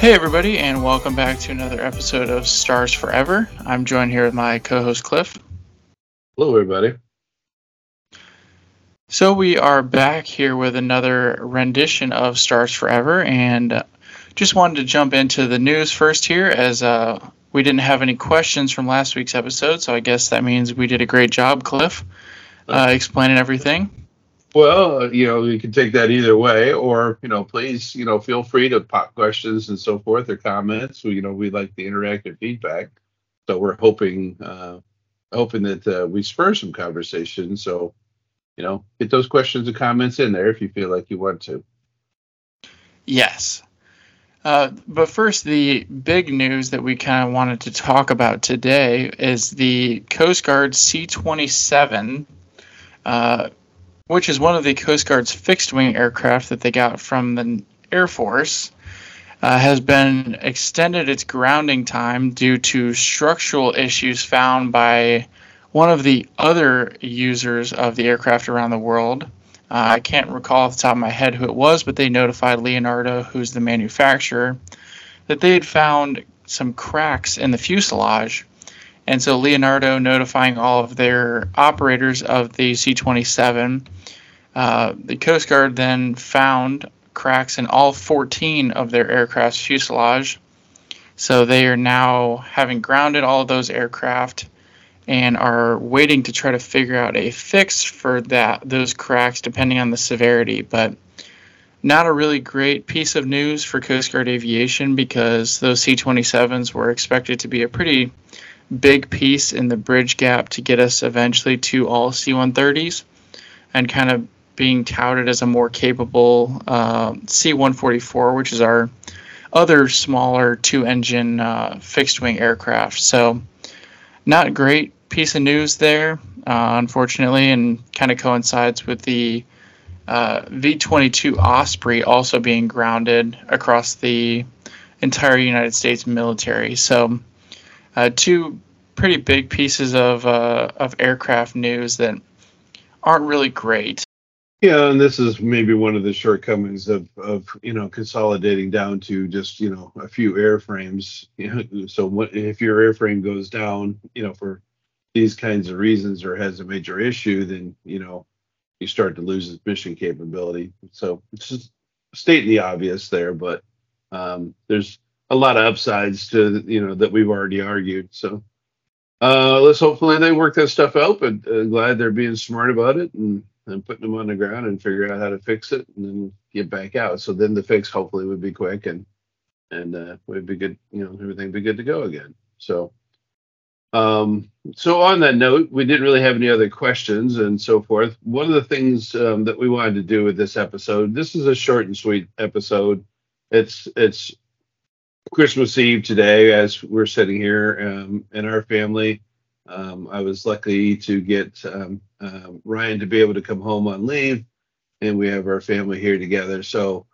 Hey, everybody, and welcome back to another episode of Stars Forever. I'm joined here with my co host, Cliff. Hello, everybody. So, we are back here with another rendition of Stars Forever, and uh, just wanted to jump into the news first here as uh, we didn't have any questions from last week's episode, so I guess that means we did a great job, Cliff, uh, explaining everything. Well, you know, you can take that either way, or you know, please, you know, feel free to pop questions and so forth or comments. We, you know, we like the interactive feedback, so we're hoping, uh, hoping that uh, we spur some conversation. So, you know, get those questions and comments in there if you feel like you want to. Yes. Uh, but first, the big news that we kind of wanted to talk about today is the Coast Guard C 27 uh, which is one of the Coast Guard's fixed wing aircraft that they got from the Air Force, uh, has been extended its grounding time due to structural issues found by one of the other users of the aircraft around the world. Uh, I can't recall off the top of my head who it was, but they notified Leonardo, who's the manufacturer, that they had found some cracks in the fuselage and so Leonardo notifying all of their operators of the C 27. Uh, the Coast Guard then found cracks in all 14 of their aircraft's fuselage. So they are now having grounded all of those aircraft and are waiting to try to figure out a fix for that those cracks depending on the severity. But not a really great piece of news for Coast Guard aviation because those C 27s were expected to be a pretty big piece in the bridge gap to get us eventually to all C-130s and kind of being touted as a more capable uh, C-144, which is our other smaller two-engine uh, fixed-wing aircraft. So, not great piece of news there, uh, unfortunately, and kind of coincides with the uh, V-22 Osprey also being grounded across the entire United States military. So, uh, two pretty big pieces of uh, of aircraft news that aren't really great. Yeah, and this is maybe one of the shortcomings of of you know consolidating down to just you know a few airframes. So what if your airframe goes down, you know, for these kinds of reasons or has a major issue, then you know you start to lose its mission capability. So it's just stating the obvious there, but um, there's a lot of upsides to you know that we've already argued. So uh, let's hopefully they work that stuff out. But uh, glad they're being smart about it and, and putting them on the ground and figure out how to fix it and then get back out. So then the fix hopefully would be quick and and uh, would be good. You know, everything be good to go again. So. Um, so on that note, we didn't really have any other questions and so forth. One of the things um, that we wanted to do with this episode, this is a short and sweet episode. It's it's Christmas Eve today, as we're sitting here um, in our family. Um, I was lucky to get um, uh, Ryan to be able to come home on leave, and we have our family here together. So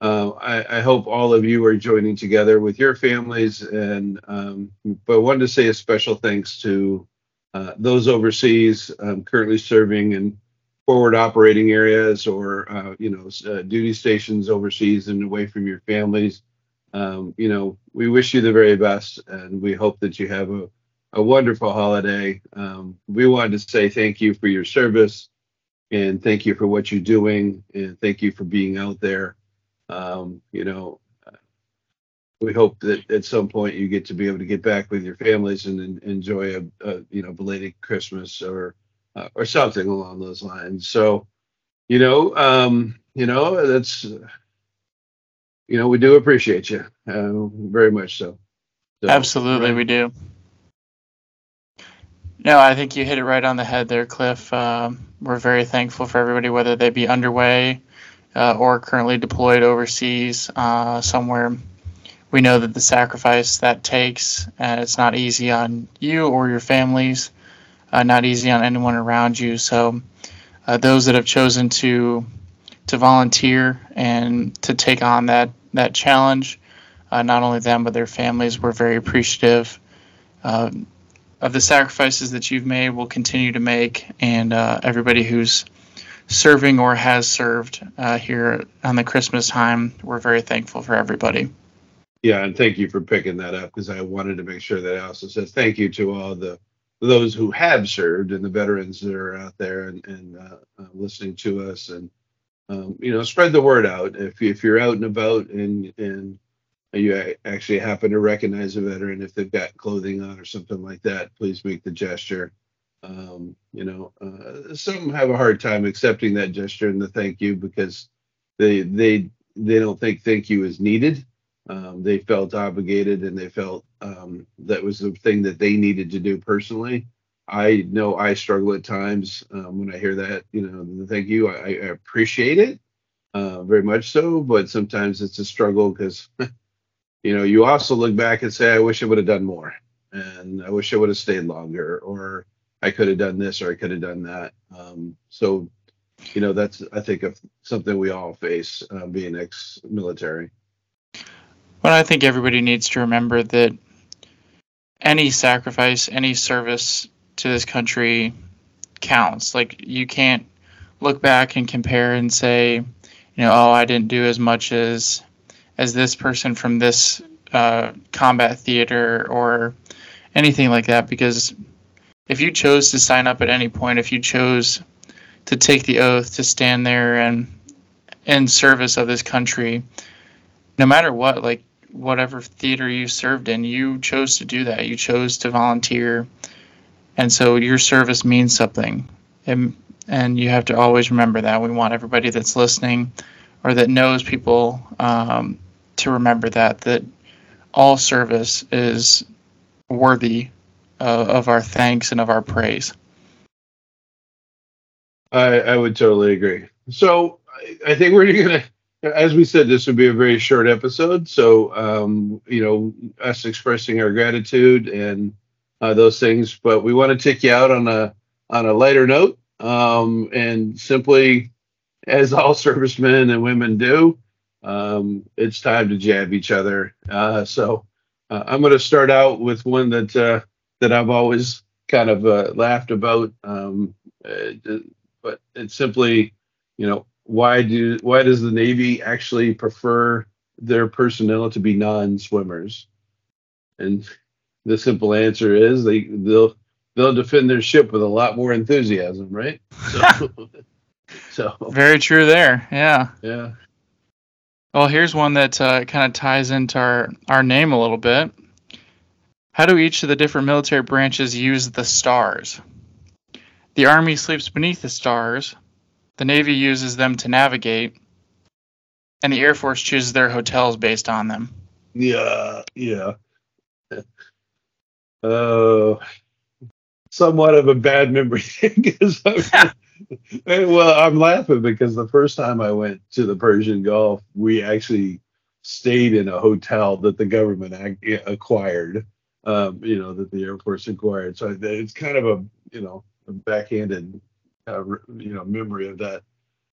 uh, I, I, hope all of you are joining together with your families. And um, but I wanted to say a special thanks to uh, those overseas um, currently serving in forward operating areas or uh, you know uh, duty stations overseas and away from your families um, you know, we wish you the very best, and we hope that you have a, a wonderful holiday. Um, we wanted to say thank you for your service, and thank you for what you're doing, and thank you for being out there. Um, you know, we hope that at some point you get to be able to get back with your families and, and enjoy a, a, you know belated Christmas or uh, or something along those lines. So, you know, um, you know that's you know, we do appreciate you uh, very much so. so Absolutely, right. we do. No, I think you hit it right on the head there, Cliff. Um, we're very thankful for everybody, whether they be underway uh, or currently deployed overseas uh, somewhere. We know that the sacrifice that takes, and it's not easy on you or your families, uh, not easy on anyone around you. So, uh, those that have chosen to to volunteer and to take on that that challenge. Uh, not only them, but their families were very appreciative uh, of the sacrifices that you've made, will continue to make, and uh, everybody who's serving or has served uh, here on the Christmas time, we're very thankful for everybody. Yeah, and thank you for picking that up because I wanted to make sure that I also said thank you to all the those who have served and the veterans that are out there and, and uh, uh, listening to us and um, you know spread the word out. If if you're out and about and and you actually happen to recognize a veteran if they've got clothing on or something like that please make the gesture. Um, you know uh, some have a hard time accepting that gesture and the thank you because they they they don't think thank you is needed. Um, they felt obligated and they felt um, that was the thing that they needed to do personally. I know I struggle at times um, when I hear that. You know, thank you. I, I appreciate it uh, very much so, but sometimes it's a struggle because, you know, you also look back and say, I wish I would have done more, and I wish I would have stayed longer, or I could have done this, or I could have done that. Um, so, you know, that's I think something we all face uh, being ex-military. But I think everybody needs to remember that any sacrifice, any service to this country counts. Like you can't look back and compare and say, you know, oh, I didn't do as much as as this person from this uh, combat theater or anything like that. Because if you chose to sign up at any point, if you chose to take the oath to stand there and in service of this country, no matter what, like whatever theater you served in, you chose to do that. You chose to volunteer. And so your service means something. And, and you have to always remember that. We want everybody that's listening or that knows people um, to remember that, that all service is worthy uh, of our thanks and of our praise. I, I would totally agree. So I, I think we're going to as we said, this would be a very short episode. So, um, you know, us expressing our gratitude and uh, those things, but we want to take you out on a on a lighter note, um, and simply, as all servicemen and women do, um, it's time to jab each other. Uh, so, uh, I'm going to start out with one that uh, that I've always kind of uh, laughed about, um, uh, but it's simply, you know, why do why does the Navy actually prefer their personnel to be non-swimmers? And the simple answer is they they'll they'll defend their ship with a lot more enthusiasm, right? So, so very true there. Yeah. Yeah. Well, here's one that uh, kind of ties into our our name a little bit. How do each of the different military branches use the stars? The Army sleeps beneath the stars, the Navy uses them to navigate, and the Air Force chooses their hotels based on them. Yeah, yeah. Uh, somewhat of a bad memory because well, I'm laughing because the first time I went to the Persian Gulf, we actually stayed in a hotel that the government acquired. Um, you know that the Air Force acquired. So it's kind of a you know a backhanded uh, you know memory of that.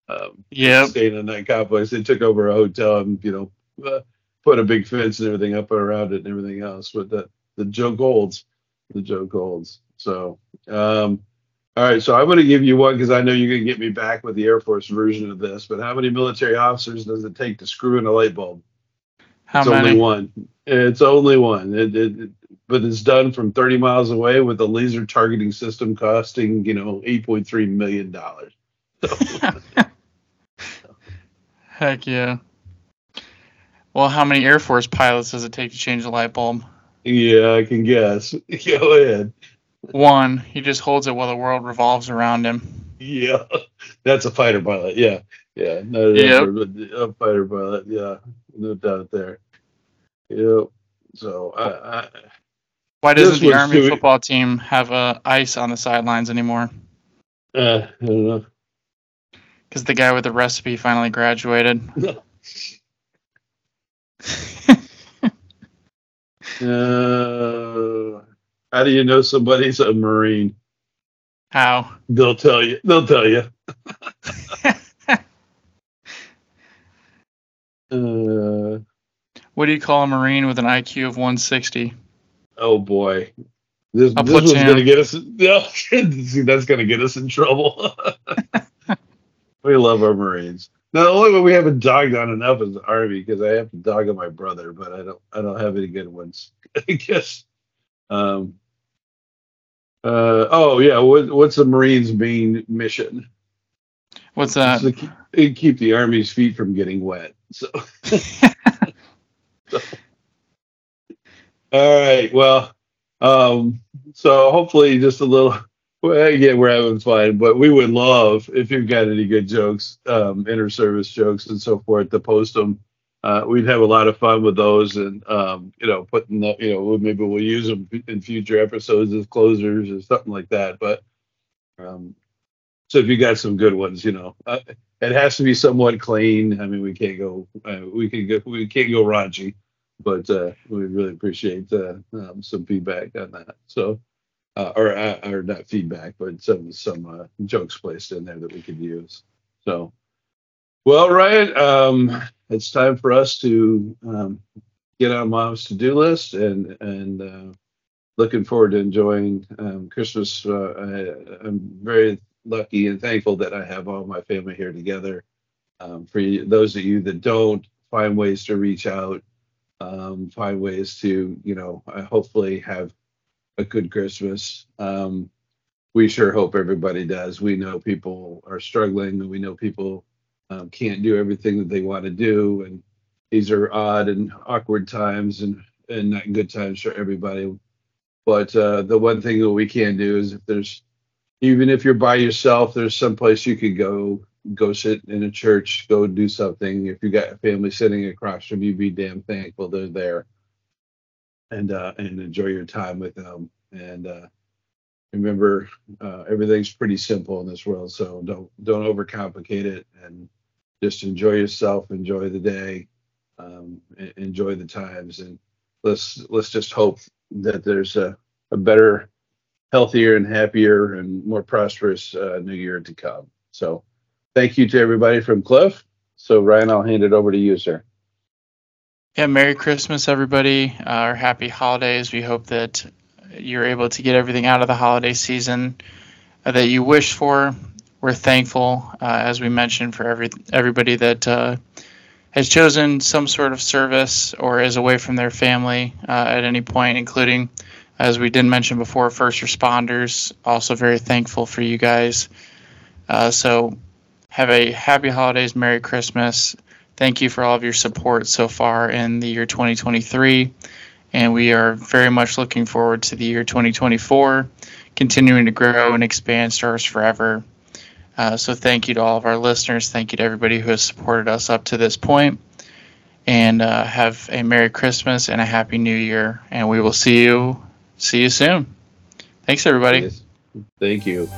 Um, yeah, staying in that complex. They took over a hotel and you know uh, put a big fence and everything up around it and everything else. But the the Joe Golds, the Joe Golds. So um, all right, so I'm going to give you one because I know you're going to get me back with the Air Force version of this. But how many military officers does it take to screw in a light bulb? How it's many? only one. It's only one. It, it, but it's done from 30 miles away with a laser targeting system costing, you know, 8.3 million dollars. Heck yeah. Well, how many Air Force pilots does it take to change a light bulb? Yeah, I can guess. Go ahead. One. He just holds it while the world revolves around him. Yeah, that's a fighter pilot. Yeah, yeah, no, yep. a fighter pilot. Yeah, no doubt there. Yep. So I, I why doesn't the Army doing... football team have uh, ice on the sidelines anymore? Uh, I don't know. Because the guy with the recipe finally graduated. uh, how do you know somebody's a Marine? How? They'll tell you. They'll tell you. uh, what do you call a Marine with an IQ of 160? Oh boy, this, this was going to get us. See, that's going to get us in trouble. we love our Marines. No, the only one we haven't dogged on enough is the Army because I have to dog on my brother, but I don't. I don't have any good ones. I guess. Um. Uh. Oh yeah. What, what's the Marines' main mission? What's that? To keep, keep the Army's feet from getting wet. So. so. All right. Well. Um. So hopefully, just a little well, again, we're having fun, but we would love if you've got any good jokes, um, inter-service jokes and so forth, to post them. Uh, we'd have a lot of fun with those, and um, you know, putting the, you know, maybe we'll use them in future episodes as closers or something like that. But um, so if you got some good ones, you know, uh, it has to be somewhat clean. I mean, we can't go, uh, we can go, we can't go raunchy, but uh, we really appreciate uh, um, some feedback on that. So uh, or uh, or not feedback, but some some uh, jokes placed in there that we could use. So, well, Ryan, um, it's time for us to um, get on Mom's to do list, and and uh, looking forward to enjoying um, Christmas. Uh, I, am very lucky and thankful that I have all my family here together. Um, for you, those of you that don't, find ways to reach out, um, find ways to you know hopefully have a good Christmas. Um, we sure hope everybody does. We know people are struggling, and we know people um, can't do everything that they want to do, and these are odd and awkward times, and and not good times for everybody. But uh, the one thing that we can do is if there's even if you're by yourself, there's some place you could go go sit in a church, go do something. If you got a family sitting across from you, be damn thankful they're there and uh, and enjoy your time with them. And uh, remember, uh, everything's pretty simple in this world, so don't don't overcomplicate it, and just enjoy yourself, enjoy the day, um, enjoy the times, and let's let's just hope that there's a, a better, healthier, and happier, and more prosperous uh, new year to come. So, thank you to everybody from Cliff. So, Ryan, I'll hand it over to you, sir. Yeah, Merry Christmas, everybody, uh, or Happy Holidays. We hope that you're able to get everything out of the holiday season uh, that you wish for. We're thankful, uh, as we mentioned, for every everybody that uh, has chosen some sort of service or is away from their family uh, at any point, including, as we didn't mention before, first responders. Also, very thankful for you guys. Uh, so, have a happy holidays, Merry Christmas thank you for all of your support so far in the year 2023. And we are very much looking forward to the year 2024, continuing to grow and expand Stars Forever. Uh, so thank you to all of our listeners. Thank you to everybody who has supported us up to this point. And uh, have a Merry Christmas and a Happy New Year. And we will see you see you soon. Thanks everybody. Thank you.